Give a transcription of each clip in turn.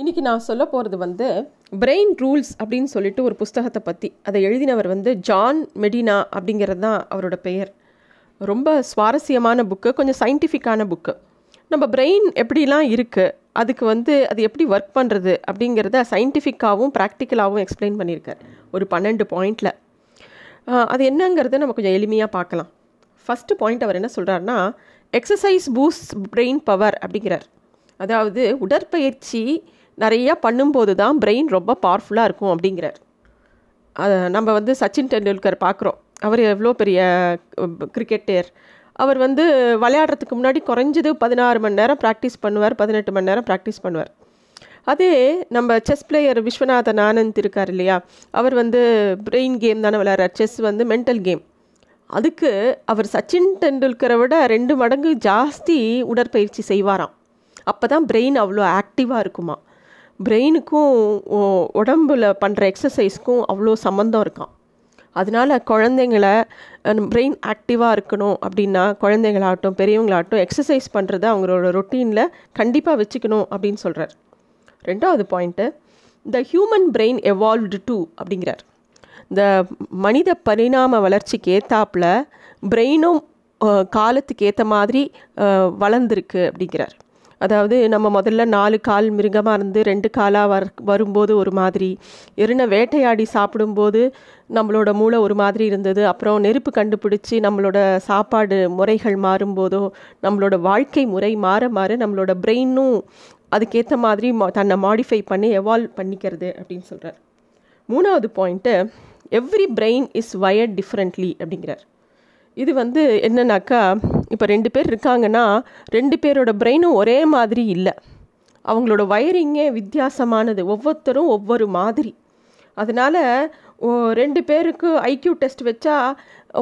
இன்றைக்கி நான் சொல்ல போகிறது வந்து பிரெயின் ரூல்ஸ் அப்படின்னு சொல்லிட்டு ஒரு புஸ்தகத்தை பற்றி அதை எழுதினவர் வந்து ஜான் மெடினா அப்படிங்கிறது தான் அவரோட பெயர். ரொம்ப சுவாரஸ்யமான புக்கு கொஞ்சம் சயின்டிஃபிக்கான புக்கு நம்ம பிரெயின் எப்படிலாம் இருக்குது அதுக்கு வந்து அது எப்படி ஒர்க் பண்ணுறது அப்படிங்கிறத சயின்டிஃபிக்காகவும் ப்ராக்டிக்கலாகவும் எக்ஸ்பிளைன் பண்ணியிருக்கார். ஒரு பன்னெண்டு பாயிண்டில் அது என்னங்கிறத நம்ம கொஞ்சம் எளிமையாக பார்க்கலாம். ஃபஸ்ட்டு பாயிண்ட் அவர் என்ன சொல்கிறாருன்னா எக்ஸசைஸ் பூஸ்ட் பிரெயின் பவர் அப்படிங்கிறார். அதாவது உடற்பயிற்சி நிறையா பண்ணும்போது தான் பிரெயின் ரொம்ப பவர்ஃபுல்லாக இருக்கும் அப்படிங்கிறார். அதை நம்ம வந்து சச்சின் டெண்டுல்கர் பார்க்குறோம். அவர் எவ்வளோ பெரிய கிரிக்கெட்டர் அவர் வந்து விளையாடுறதுக்கு முன்னாடி குறைஞ்சது பதினாறு மணி நேரம் ப்ராக்டிஸ் பண்ணுவார் பதினெட்டு மணி நேரம் ப்ராக்டிஸ் பண்ணுவார். அதே நம்ம செஸ் பிளேயர் விஸ்வநாதன் ஆனந்த் இருக்கார் இல்லையா? அவர் வந்து பிரெயின் கேம் தானே விளையாடுறார். செஸ் வந்து மென்டல் கேம் அதுக்கு அவர் சச்சின் டெண்டுல்கரை விட ரெண்டு மடங்கு ஜாஸ்தி உடற்பயிற்சி செய்வாராம். அப்போ தான் பிரெயின் அவ்வளோ ஆக்டிவாக இருக்குமா பிரெயினுக்கும் உடம்பில் பண்ணுற எக்ஸசைஸ்க்கும் அவ்வளோ சம்மந்தம் இருக்கான் அதனால் குழந்தைங்கள பிரெயின் ஆக்டிவாக இருக்கணும் அப்படின்னா குழந்தைங்களாகட்டும் பெரியவங்களாகட்டும் எக்ஸசைஸ் பண்ணுறத அவங்களோட ரொட்டீனில் கண்டிப்பாக வச்சுக்கணும் அப்படின்னு சொல்கிறார் ரெண்டாவது point the human brain evolved too அப்படிங்கிறார். இந்த மனித பரிணாம வளர்ச்சிக்கு ஏற்றாப்பில் பிரெயினும் காலத்துக்கு ஏற்ற மாதிரி வளர்ந்துருக்கு அப்படிங்கிறார். அதாவது நம்ம முதல்ல நாலு கால் மிருகமாக இருந்து ரெண்டு காலாக வர் வரும்போது ஒரு மாதிரி. எரின வேட்டையாடி சாப்பிடும்போது நம்மளோட மூளை ஒரு மாதிரி இருந்தது. அப்புறம் நெருப்பு கண்டுபிடிச்சி நம்மளோட சாப்பாடு முறைகள் மாறும்போதோ நம்மளோட வாழ்க்கை முறை மாற மாற நம்மளோட பிரெயினும் அதுக்கேற்ற மாதிரி தன்னை மாடிஃபை பண்ணி எவால்வ் பண்ணிக்கிறது அப்படின்னு சொல்கிறார் மூணாவது point every brain is wired differently அப்படிங்கிறார். இது வந்து என்னன்னாக்கா இப்போ ரெண்டு பேர் இருக்காங்கன்னா ரெண்டு பேரோட பிரெயினும் ஒரே மாதிரி இல்லை. அவங்களோட வயரிங்கே வித்தியாசமானது. ஒவ்வொருத்தரும் ஒவ்வொரு மாதிரி. அதனால் ரெண்டு பேருக்கு ஐக்யூ டெஸ்ட் வச்சா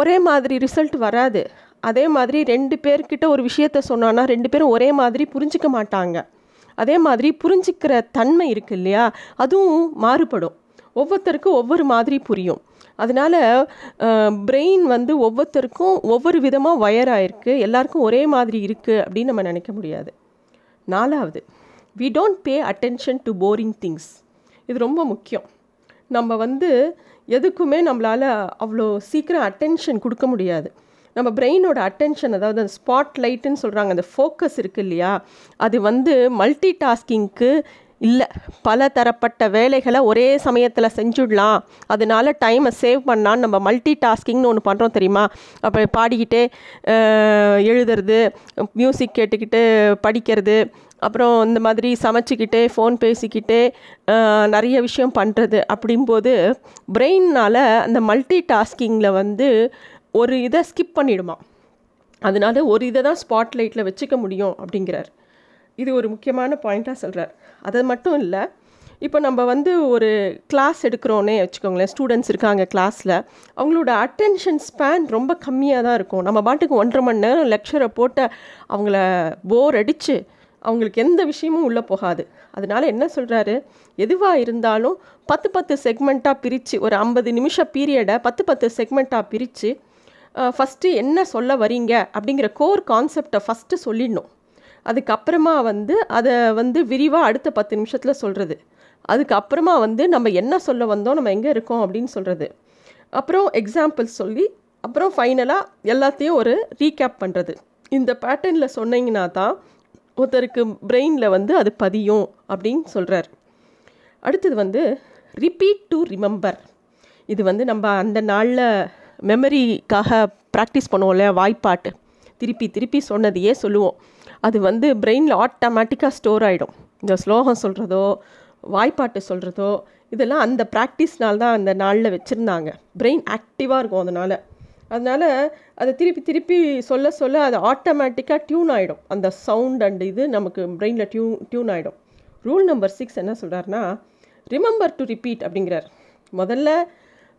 ஒரே மாதிரி ரிசல்ட் வராது. அதே மாதிரி ரெண்டு பேர்கிட்ட ஒரு விஷயத்த சொன்னோன்னா ரெண்டு பேரும் ஒரே மாதிரி புரிஞ்சிக்க மாட்டாங்க. அதே மாதிரி புரிஞ்சிக்கிற தன்மை இருக்கு இல்லையா? அதுவும் மாறுபடும். ஒவ்வொருத்தருக்கும் ஒவ்வொரு மாதிரி புரியும். அதனால் பிரெயின் வந்து ஒவ்வொருத்தருக்கும் ஒவ்வொரு விதமாக வயர் ஆயிருக்கு. எல்லாருக்கும் ஒரே மாதிரி இருக்குது அப்படின்னு நம்ம நினைக்க முடியாது. நாலாவது we don't pay attention to boring things இது ரொம்ப முக்கியம். நம்ம வந்து எதுக்குமே நம்மளால் அவ்வளோ சீக்கிரம் அட்டென்ஷன் கொடுக்க முடியாது. நம்ம பிரெயினோட அட்டென்ஷன் அதாவது அந்த ஸ்பாட் லைட்டுன்னு சொல்கிறாங்க அந்த ஃபோக்கஸ் இருக்குது இல்லையா? அது வந்து மல்டி டாஸ்கிங்க்கு இல்லை பல தரப்பட்ட வேலைகளை ஒரே சமயத்தில் செஞ்சுடலாம். அதனால டைமை சேவ் பண்ணான்னு நம்ம மல்டி டாஸ்கிங்னு ஒன்று பண்ணுறோம் தெரியுமா? அப்போ பாடிக்கிட்டே எழுதுறது மியூசிக் கேட்டுக்கிட்டு படிக்கிறது அப்புறம் இந்த மாதிரி சமைச்சிக்கிட்டே ஃபோன் பேசிக்கிட்டே நிறைய விஷயம் பண்ணுறது அப்படிம்போது பிரெயின்னால் அந்த மல்டி டாஸ்கிங்கில் வந்து ஒரு இதை ஸ்கிப் பண்ணிடுமா? அதனால ஒரு இதை தான் ஸ்பாட்லைட்டில் வச்சுக்க முடியும் அப்படிங்கிறார். இது ஒரு முக்கியமான பாயிண்ட்டாக சொல்கிறார் அது மட்டும் இல்லை இப்போ நம்ம வந்து ஒரு கிளாஸ் எடுக்கிறோன்னே வச்சுக்கோங்களேன் ஸ்டூடெண்ட்ஸ் இருக்காங்க கிளாஸில் அவங்களோட அட்டென்ஷன் ஸ்பேன் ரொம்ப கம்மியாக தான் இருக்கும். நம்ம பாட்டுக்கு ஒன்றரை மணி நேரம் லெக்சரை போட்டு அவங்கள போர் அடித்து அவங்களுக்கு எந்த விஷயமும் உள்ளே போகாது. அதனால் என்ன சொல்கிறாரு எதுவாக இருந்தாலும் பத்து பத்து செக்மெண்ட்டாக பிரித்து ஒரு ஐம்பது நிமிஷம் பீரியடை பத்து பத்து செக்மெண்ட்டாக பிரித்து ஃபஸ்ட்டு என்ன சொல்ல வரீங்க அப்படிங்கிற கோர் கான்செப்டை ஃபஸ்ட்டு சொல்லிடணும். அதுக்கப்புறமா வந்து அதை வந்து விரிவாக அடுத்த பத்து நிமிஷத்தில் சொல்கிறது அதுக்கப்புறமா வந்து நம்ம என்ன சொல்ல வந்தோம் நம்ம எங்கே இருக்கோம் அப்படின்னு சொல்கிறது அப்புறம் எக்ஸாம்பிள் சொல்லி அப்புறம் ஃபைனலாக எல்லாத்தையும் ஒரு ரீகேப் பண்ணுறது இந்த பேட்டர்னில் சொன்னீங்கன்னா தான் ஒருத்தருக்கு பிரெயினில் வந்து அது பதியும் அப்படின்னு சொல்கிறார் அடுத்தது வந்து ரிப்பீட் டு ரிமெம்பர் இது வந்து நம்ம அந்த நாளில் மெமரிக்காக ப்ராக்டிஸ் பண்ணுவோம் இல்லையா? வாய்ப்பாட்டு. திருப்பி திருப்பி சொன்னதையே சொல்லுவோம். அது வந்து பிரெயினில் ஆட்டோமேட்டிக்காக ஸ்டோர் ஆகிடும் இந்த ஸ்லோகம் சொல்கிறதோ வாய்ப்பாட்டு சொல்கிறதோ இதெல்லாம் அந்த ப்ராக்டிஸ்னால் தான் அந்த நாளில் வச்சுருந்தாங்க. பிரெயின் ஆக்டிவாக இருக்கும் அதனால். அதனால் அதை திருப்பி திருப்பி சொல்ல சொல்ல அது ஆட்டோமேட்டிக்காக டியூன் ஆகிடும் அந்த சவுண்ட் அண்ட் இது நமக்கு பிரெயினில் டியூன் டியூன் ஆகிடும் ரூல் நம்பர் சிக்ஸ் என்ன சொல்கிறாருன்னா ரிமெம்பர் டு ரிப்பீட் அப்படிங்கிறார். முதல்ல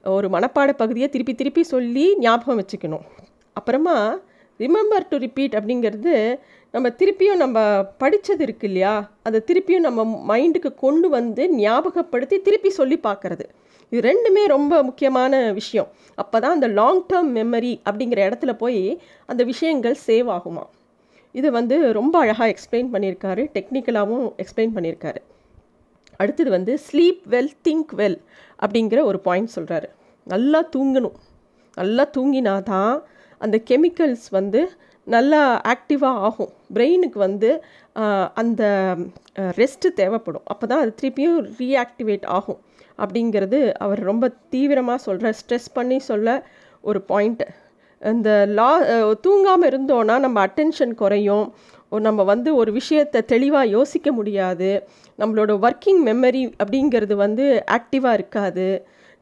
ஒரு மனப்பாட பகுதியை திருப்பி திருப்பி சொல்லி ஞாபகம் வச்சுக்கணும். அப்புறமா ரிமெம்பர் டு ரிப்பீட் அப்படிங்கிறது நம்ம திருப்பியும் நம்ம படித்தது இருக்கு இல்லையா? அதை திருப்பியும் நம்ம மைண்டுக்கு கொண்டு வந்து ஞாபகப்படுத்தி திருப்பி சொல்லி பார்க்குறது. இது ரெண்டுமே ரொம்ப முக்கியமான விஷயம். அப்போ தான் அந்த லாங் டேர்ம் மெமரி அப்படிங்கிற இடத்துல போய் அந்த விஷயங்கள் சேவ் ஆகுமா? இது வந்து ரொம்ப அழகாக எக்ஸ்பிளைன் பண்ணியிருக்காரு. டெக்னிக்கலாகவும் எக்ஸ்பிளைன் பண்ணியிருக்காரு. அடுத்தது வந்து ஸ்லீப் வெல் திங்க் வெல் அப்படிங்கிற ஒரு பாயிண்ட் சொல்கிறாரு நல்லா தூங்கணும். நல்லா தூங்கினா தான் அந்த கெமிக்கல்ஸ் வந்து நல்லா ஆக்டிவாக ஆகும். பிரெயினுக்கு வந்து அந்த ரெஸ்ட்டு தேவைப்படும். அப்போ தான் அது திருப்பியும் ரீஆக்டிவேட் ஆகும். அப்படிங்கிறது அவர் ரொம்ப தீவிரமாக சொல்கிற ஸ்ட்ரெஸ் பண்ணி சொல்ல ஒரு பாயிண்ட்டு இந்த லா தூங்காமல் இருந்தோன்னா நம்ம அட்டென்ஷன் குறையும். ஒரு நம்ம வந்து ஒரு விஷயத்தை தெளிவாக யோசிக்க முடியாது. நம்மளோட ஒர்க்கிங் மெமரி அப்படிங்கிறது வந்து ஆக்டிவாக இருக்காது.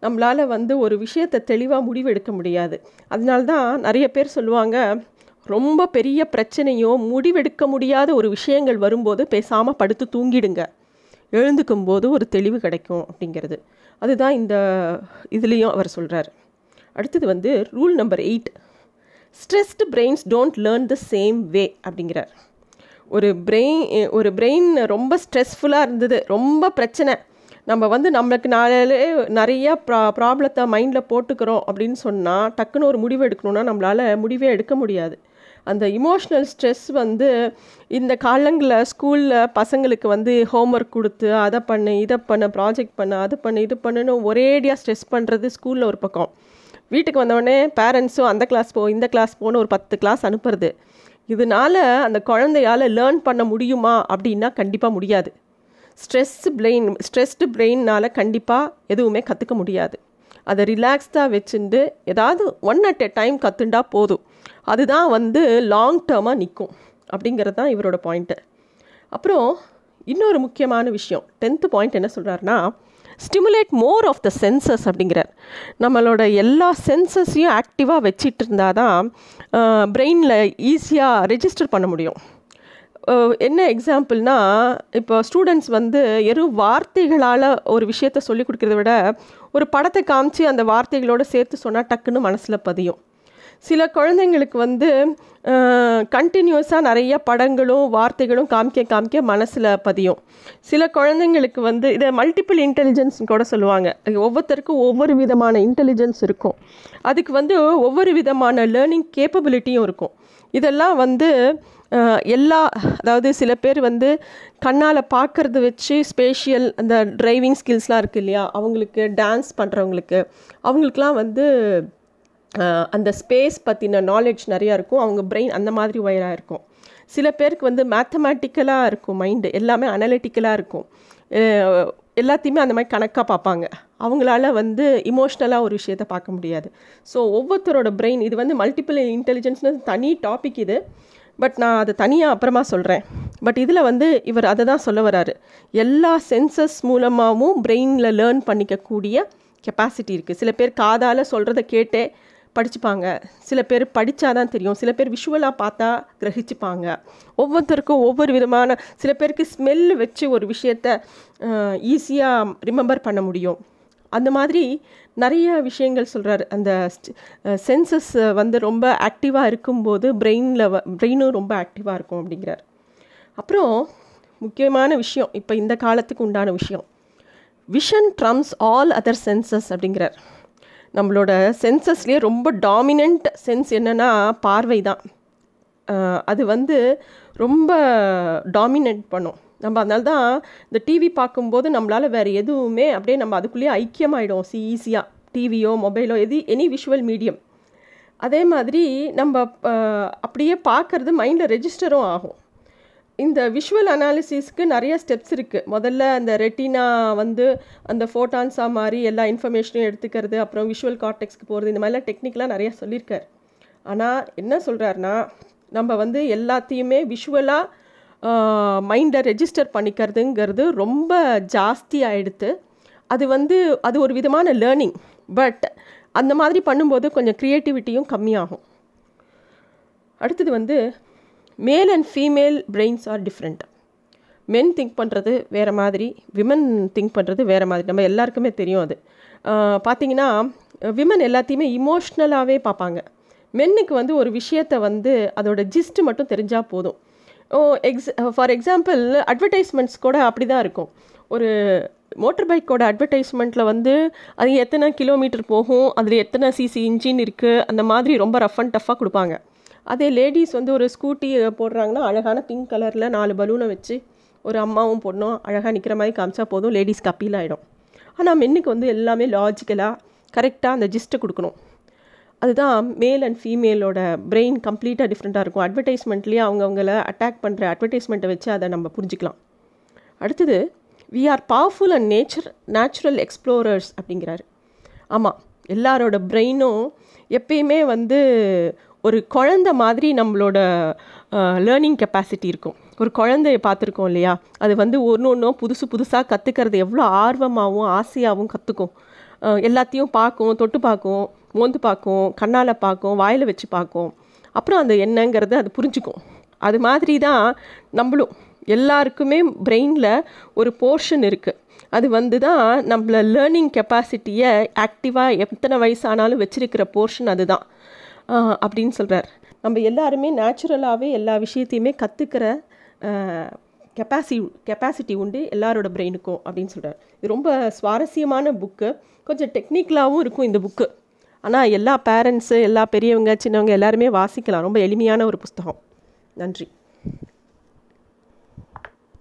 நம்மளால் வந்து ஒரு விஷயத்தை தெளிவாக முடிவெடுக்க முடியாது. அதனால தான் நிறைய பேர் சொல்லுவாங்க ரொம்ப பெரிய பிரச்சனையோ முடிவெடுக்க முடியாத ஒரு விஷயங்கள் வரும்போது பேசாமல் படுத்து தூங்கிடுங்க. எழுந்துக்கும் போது ஒரு தெளிவு கிடைக்கும். அப்படிங்கிறது. அதுதான் இந்த இதுலேயும் அவர் சொல்கிறார் அடுத்தது வந்து rule number eight. Stressed brains don't learn the same way அப்படிங்கிறார். ஒரு பிரெயின் ஒரு பிரெயின் ரொம்ப ஸ்ட்ரெஸ்ஃபுல்லாக இருந்தது. ரொம்ப பிரச்சனை. நம்ம வந்து நம்மளுக்கு நாளே நிறையா ப்ரா ப்ராப்ளத்தை மைண்டில் போட்டுக்கிறோம் அப்படின்னு சொன்னால் டக்குன்னு ஒரு முடிவு எடுக்கணும்னா நம்மளால் முடிவே எடுக்க முடியாது. அந்த இமோஷ்னல் ஸ்ட்ரெஸ் வந்து இந்த காலங்களில் ஸ்கூலில் பசங்களுக்கு வந்து ஹோம்ஒர்க் கொடுத்து அதை பண்ணு இதை பண்ணு ப்ராஜெக்ட் பண்ணு அதை பண்ணு இது பண்ணுன்னு ஒரேடியாக ஸ்ட்ரெஸ் பண்ணுறது ஸ்கூலில் ஒரு பக்கம். வீட்டுக்கு வந்தவொடனே பேரண்ட்ஸும் அந்த கிளாஸ் போ இந்த கிளாஸ் போன்னு ஒரு பத்து கிளாஸ் அனுப்புறது. இதனால அந்த குழந்தையால் லேர்ன் பண்ண முடியுமா அப்படின்னா கண்டிப்பாக முடியாது. ஸ்ட்ரெஸ் பிளெயின் ஸ்ட்ரெஸ்டு பிளெயின்னால் கண்டிப்பாக எதுவுமே கற்றுக்க முடியாது. அதை ரிலாக்ஸ்டாக வச்சுட்டு ஏதாவது ஒன் அட் எ டைம் கற்றுண்டா போதும். அதுதான் வந்து லாங் டேர்மாக நிற்கும் அப்படிங்கிறது தான் இவரோட பாயிண்ட்டு அப்புறம் இன்னொரு முக்கியமான விஷயம். டென்த்து பாயிண்ட் என்ன சொல்கிறாருன்னா stimulate more of the senses அப்படிங்கிறார். நம்மளோட எல்லா சென்சஸையும் ஆக்டிவாக வச்சிட்டு இருந்தால் தான் பிரெயினில் ஈஸியாக ரெஜிஸ்டர் பண்ண முடியும். என்ன எக்ஸாம்பிள்னா இப்போ ஸ்டூடெண்ட்ஸ் வந்து வெறும் வார்த்தைகளால் ஒரு விஷயத்த சொல்லி கொடுக்கறத விட ஒரு படத்தை காமிச்சு அந்த வார்த்தைகளோடு சேர்த்து சொன்னால் டக்குன்னு மனசில் பதியும். சில குழந்தைங்களுக்கு வந்து கண்டினியூஸாக நிறைய படங்களும் வார்த்தைகளும் காமிக்க காமிக்க மனசில் பதியும். சில குழந்தைங்களுக்கு வந்து இதை மல்டிபிள் இன்டெலிஜென்ஸ் கூட சொல்லுவாங்க. ஒவ்வொருத்தருக்கும் ஒவ்வொரு விதமான இன்டெலிஜென்ஸ் இருக்கும். அதுக்கு வந்து ஒவ்வொரு விதமான லேர்னிங் கேப்பபிலிட்டியும் இருக்கும். இதெல்லாம் வந்து எல்லா அதாவது சில பேர் வந்து கண்ணால் பார்க்கறது வச்சு ஸ்பேஷியல் அந்த டிரைவிங் ஸ்கில்ஸ்லாம் இருக்குது இல்லையா? அவங்களுக்கு டான்ஸ் பண்ணுறவங்களுக்கு அவங்களுக்குலாம் வந்து அந்த ஸ்பேஸ் பற்றின நாலேஜ் நிறையா இருக்கும். அவங்க பிரெயின் அந்த மாதிரி ஒயராக இருக்கும். சில பேருக்கு வந்து மேத்தமேட்டிக்கலாக இருக்கும் மைண்டு எல்லாமே அனலிட்டிக்கலாக இருக்கும். எல்லாத்தையுமே அந்த மாதிரி கணக்காக பார்ப்பாங்க. அவங்களால வந்து இமோஷ்னலாக ஒரு விஷயத்த பார்க்க முடியாது. ஸோ ஒவ்வொருத்தரோட பிரெயின் இது வந்து மல்டிபிள் இன்டெலிஜென்ஸ்னு தனி டாபிக் இது. பட் நான் அதை தனியாக அப்புறமா சொல்கிறேன் பட் இதில் வந்து இவர் அதை தான் சொல்ல வராரு எல்லா சென்சஸ் மூலமாகவும் பிரெயினில் லேர்ன் பண்ணிக்கக்கூடிய கெப்பாசிட்டி இருக்குது சில பேர் காதால் சொல்கிறத கேட்டே படிச்சுப்பாங்க. சில பேர் படித்தாதான் தெரியும். சில பேர் விஷுவலாக பார்த்தா கிரகிச்சுப்பாங்க. ஒவ்வொருத்தருக்கும் ஒவ்வொரு விதமான சில பேருக்கு ஸ்மெல் வச்சு ஒரு விஷயத்த ஈஸியாக ரிமெம்பர் பண்ண முடியும். அந்த மாதிரி நிறைய விஷயங்கள் சொல்கிறார் அந்த சென்சஸ் வந்து ரொம்ப ஆக்டிவாக இருக்கும்போது பிரெயினில் பிரெயினும் ரொம்ப ஆக்டிவாக இருக்கும் அப்படிங்கிறார். அப்புறம் முக்கியமான விஷயம் இப்போ இந்த காலத்துக்கு உண்டான விஷயம். Vision trumps all other senses அப்படிங்கிறார். நம்மளோட சென்சஸ்லேயே ரொம்ப டாமினண்ட் சென்ஸ் என்னென்னா பார்வை தான் அது வந்து ரொம்ப டாமினேட் பண்ணும். நம்ம அதனால தான் இந்த டிவி பார்க்கும்போது நம்மளால் வேறு எதுவுமே அப்படியே நம்ம அதுக்குள்ளேயே ஐக்கியமாயிடும் சி ஈஸியாக டிவியோ மொபைலோ எது எனி விஷுவல் மீடியம் அதே மாதிரி நம்ம அப்படியே பார்க்குறது மைண்டில் ரெஜிஸ்டரும் ஆகும். இந்த விஷுவல் அனாலிசிஸ்க்கு நிறைய ஸ்டெப்ஸ் இருக்குது முதல்ல அந்த ரெட்டினா வந்து அந்த ஃபோட்டான்ஸாக மாதிரி எல்லா இன்ஃபர்மேஷனையும் எடுத்துக்கிறது அப்புறம் விஷுவல் கார்டெக்ஸ்க்கு போகிறது இந்த மாதிரிலாம் டெக்னிக்கலாக நிறையா சொல்லியிருக்கார். ஆனால் என்ன சொல்கிறாருன்னா நம்ம வந்து எல்லாத்தையுமே விஷுவலாக மைண்டை ரெஜிஸ்டர் பண்ணிக்கிறதுங்கிறது ரொம்ப ஜாஸ்தி ஆகிடுத்து அது வந்து அது ஒரு விதமான லேர்னிங் பட் அந்த மாதிரி பண்ணும்போது கொஞ்சம் க்ரியேட்டிவிட்டியும் கம்மியாகும். அடுத்தது வந்து male and female brains are different men think பண்ணுறது வேறு மாதிரி விமன் திங்க் பண்ணுறது வேறு மாதிரி. நம்ம எல்லாருக்குமே தெரியும் அது. பார்த்தீங்கன்னா விமன் எல்லாத்தையுமே இமோஷ்னலாகவே பார்ப்பாங்க. மென்னுக்கு வந்து ஒரு விஷயத்தை வந்து அதோட ஜிஸ்ட் மட்டும் தெரிஞ்சால் போதும். ஓ எக்ஸ் ஃபார் எக்ஸாம்பிள் அட்வர்டைஸ்மெண்ட்ஸ் கூட அப்படி தான் இருக்கும். ஒரு மோட்டர் பைக்கோட அட்வர்டைஸ்மெண்ட்டில் வந்து அது எத்தனை கிலோமீட்டர் போகும் அதில் எத்தனை சிசி இன்ஜின் இருக்குது அந்த மாதிரி ரொம்ப ரஃப் அண்ட் டஃப்பாக கொடுப்பாங்க. அதே லேடிஸ் வந்து ஒரு ஸ்கூட்டி போடுறாங்கன்னா அழகான பிங்க் கலரில் நாலு பலூனை வச்சு ஒரு அம்மாவும் பொண்ணும் அழகாக நிற்கிற மாதிரி காமிச்சா போதும் லேடிஸ் அப்பீல் ஆகிடும் ஆனால் மென்னுக்கு வந்து எல்லாமே லாஜிக்கலாக கரெக்டாக அந்த ஜிஸ்ட்டை கொடுக்கணும். அதுதான் மேல் அண்ட் ஃபீமேலோட பிரெயின் கம்ப்ளீட்டாக டிஃப்ரெண்ட்டாக இருக்கும். அட்வர்டைஸ்மெண்ட்லேயே அவங்கவுங்கள அட்டாக் பண்ணுற அட்வர்டைஸ்மெண்ட்டை வச்சு அதை நம்ம புரிஞ்சுக்கலாம். அடுத்தது we are powerful and nature natural explorers அப்படிங்கிறாரு. ஆமாம் எல்லாரோட பிரெயினும் எப்பயுமே வந்து ஒரு குழந்த மாதிரி நம்மளோட லேர்னிங் கெப்பாசிட்டி இருக்கும். ஒரு குழந்தைய பார்த்துருக்கோம் இல்லையா? அது வந்து ஒன்று ஒன்றும் புதுசு புதுசாக கற்றுக்கிறது எவ்வளோ ஆர்வமாகவும் ஆசையாகவும் கற்றுக்கும் எல்லாத்தையும் பார்க்கும் தொட்டு பார்க்கும் மோந்து பார்க்கும் கண்ணால் பார்க்கும் வாயில் வச்சு பார்க்கும். அப்புறம் அந்த என்னங்கிறது அது புரிஞ்சுக்கும். அது மாதிரி தான் நம்மளும் எல்லாருக்குமே பிரெயினில் ஒரு போர்ஷன் இருக்குது அது வந்து தான் நம்மள லேர்னிங் கெப்பாசிட்டியை ஆக்டிவாக எத்தனை வயசானாலும் வச்சுருக்கிற போர்ஷன் அதுதான். அப்படின்னு சொல்கிறார் நம்ம எல்லாருமே நேச்சுரலாகவே எல்லா விஷயத்தையுமே கற்றுக்கிற கெப்பாசி கெப்பாசிட்டி உண்டு எல்லாரோட பிரெயினுக்கும் அப்படின்னு சொல்கிறார் இது ரொம்ப சுவாரஸ்யமான புக்கு கொஞ்சம் டெக்னிக்கலாகவும் இருக்கும் இந்த புக்கு ஆனால் எல்லா பேரண்ட்ஸு எல்லா பெரியவங்க சின்னவங்க எல்லாருமே வாசிக்கலாம். ரொம்ப எளிமையான ஒரு புஸ்தகம். நன்றி.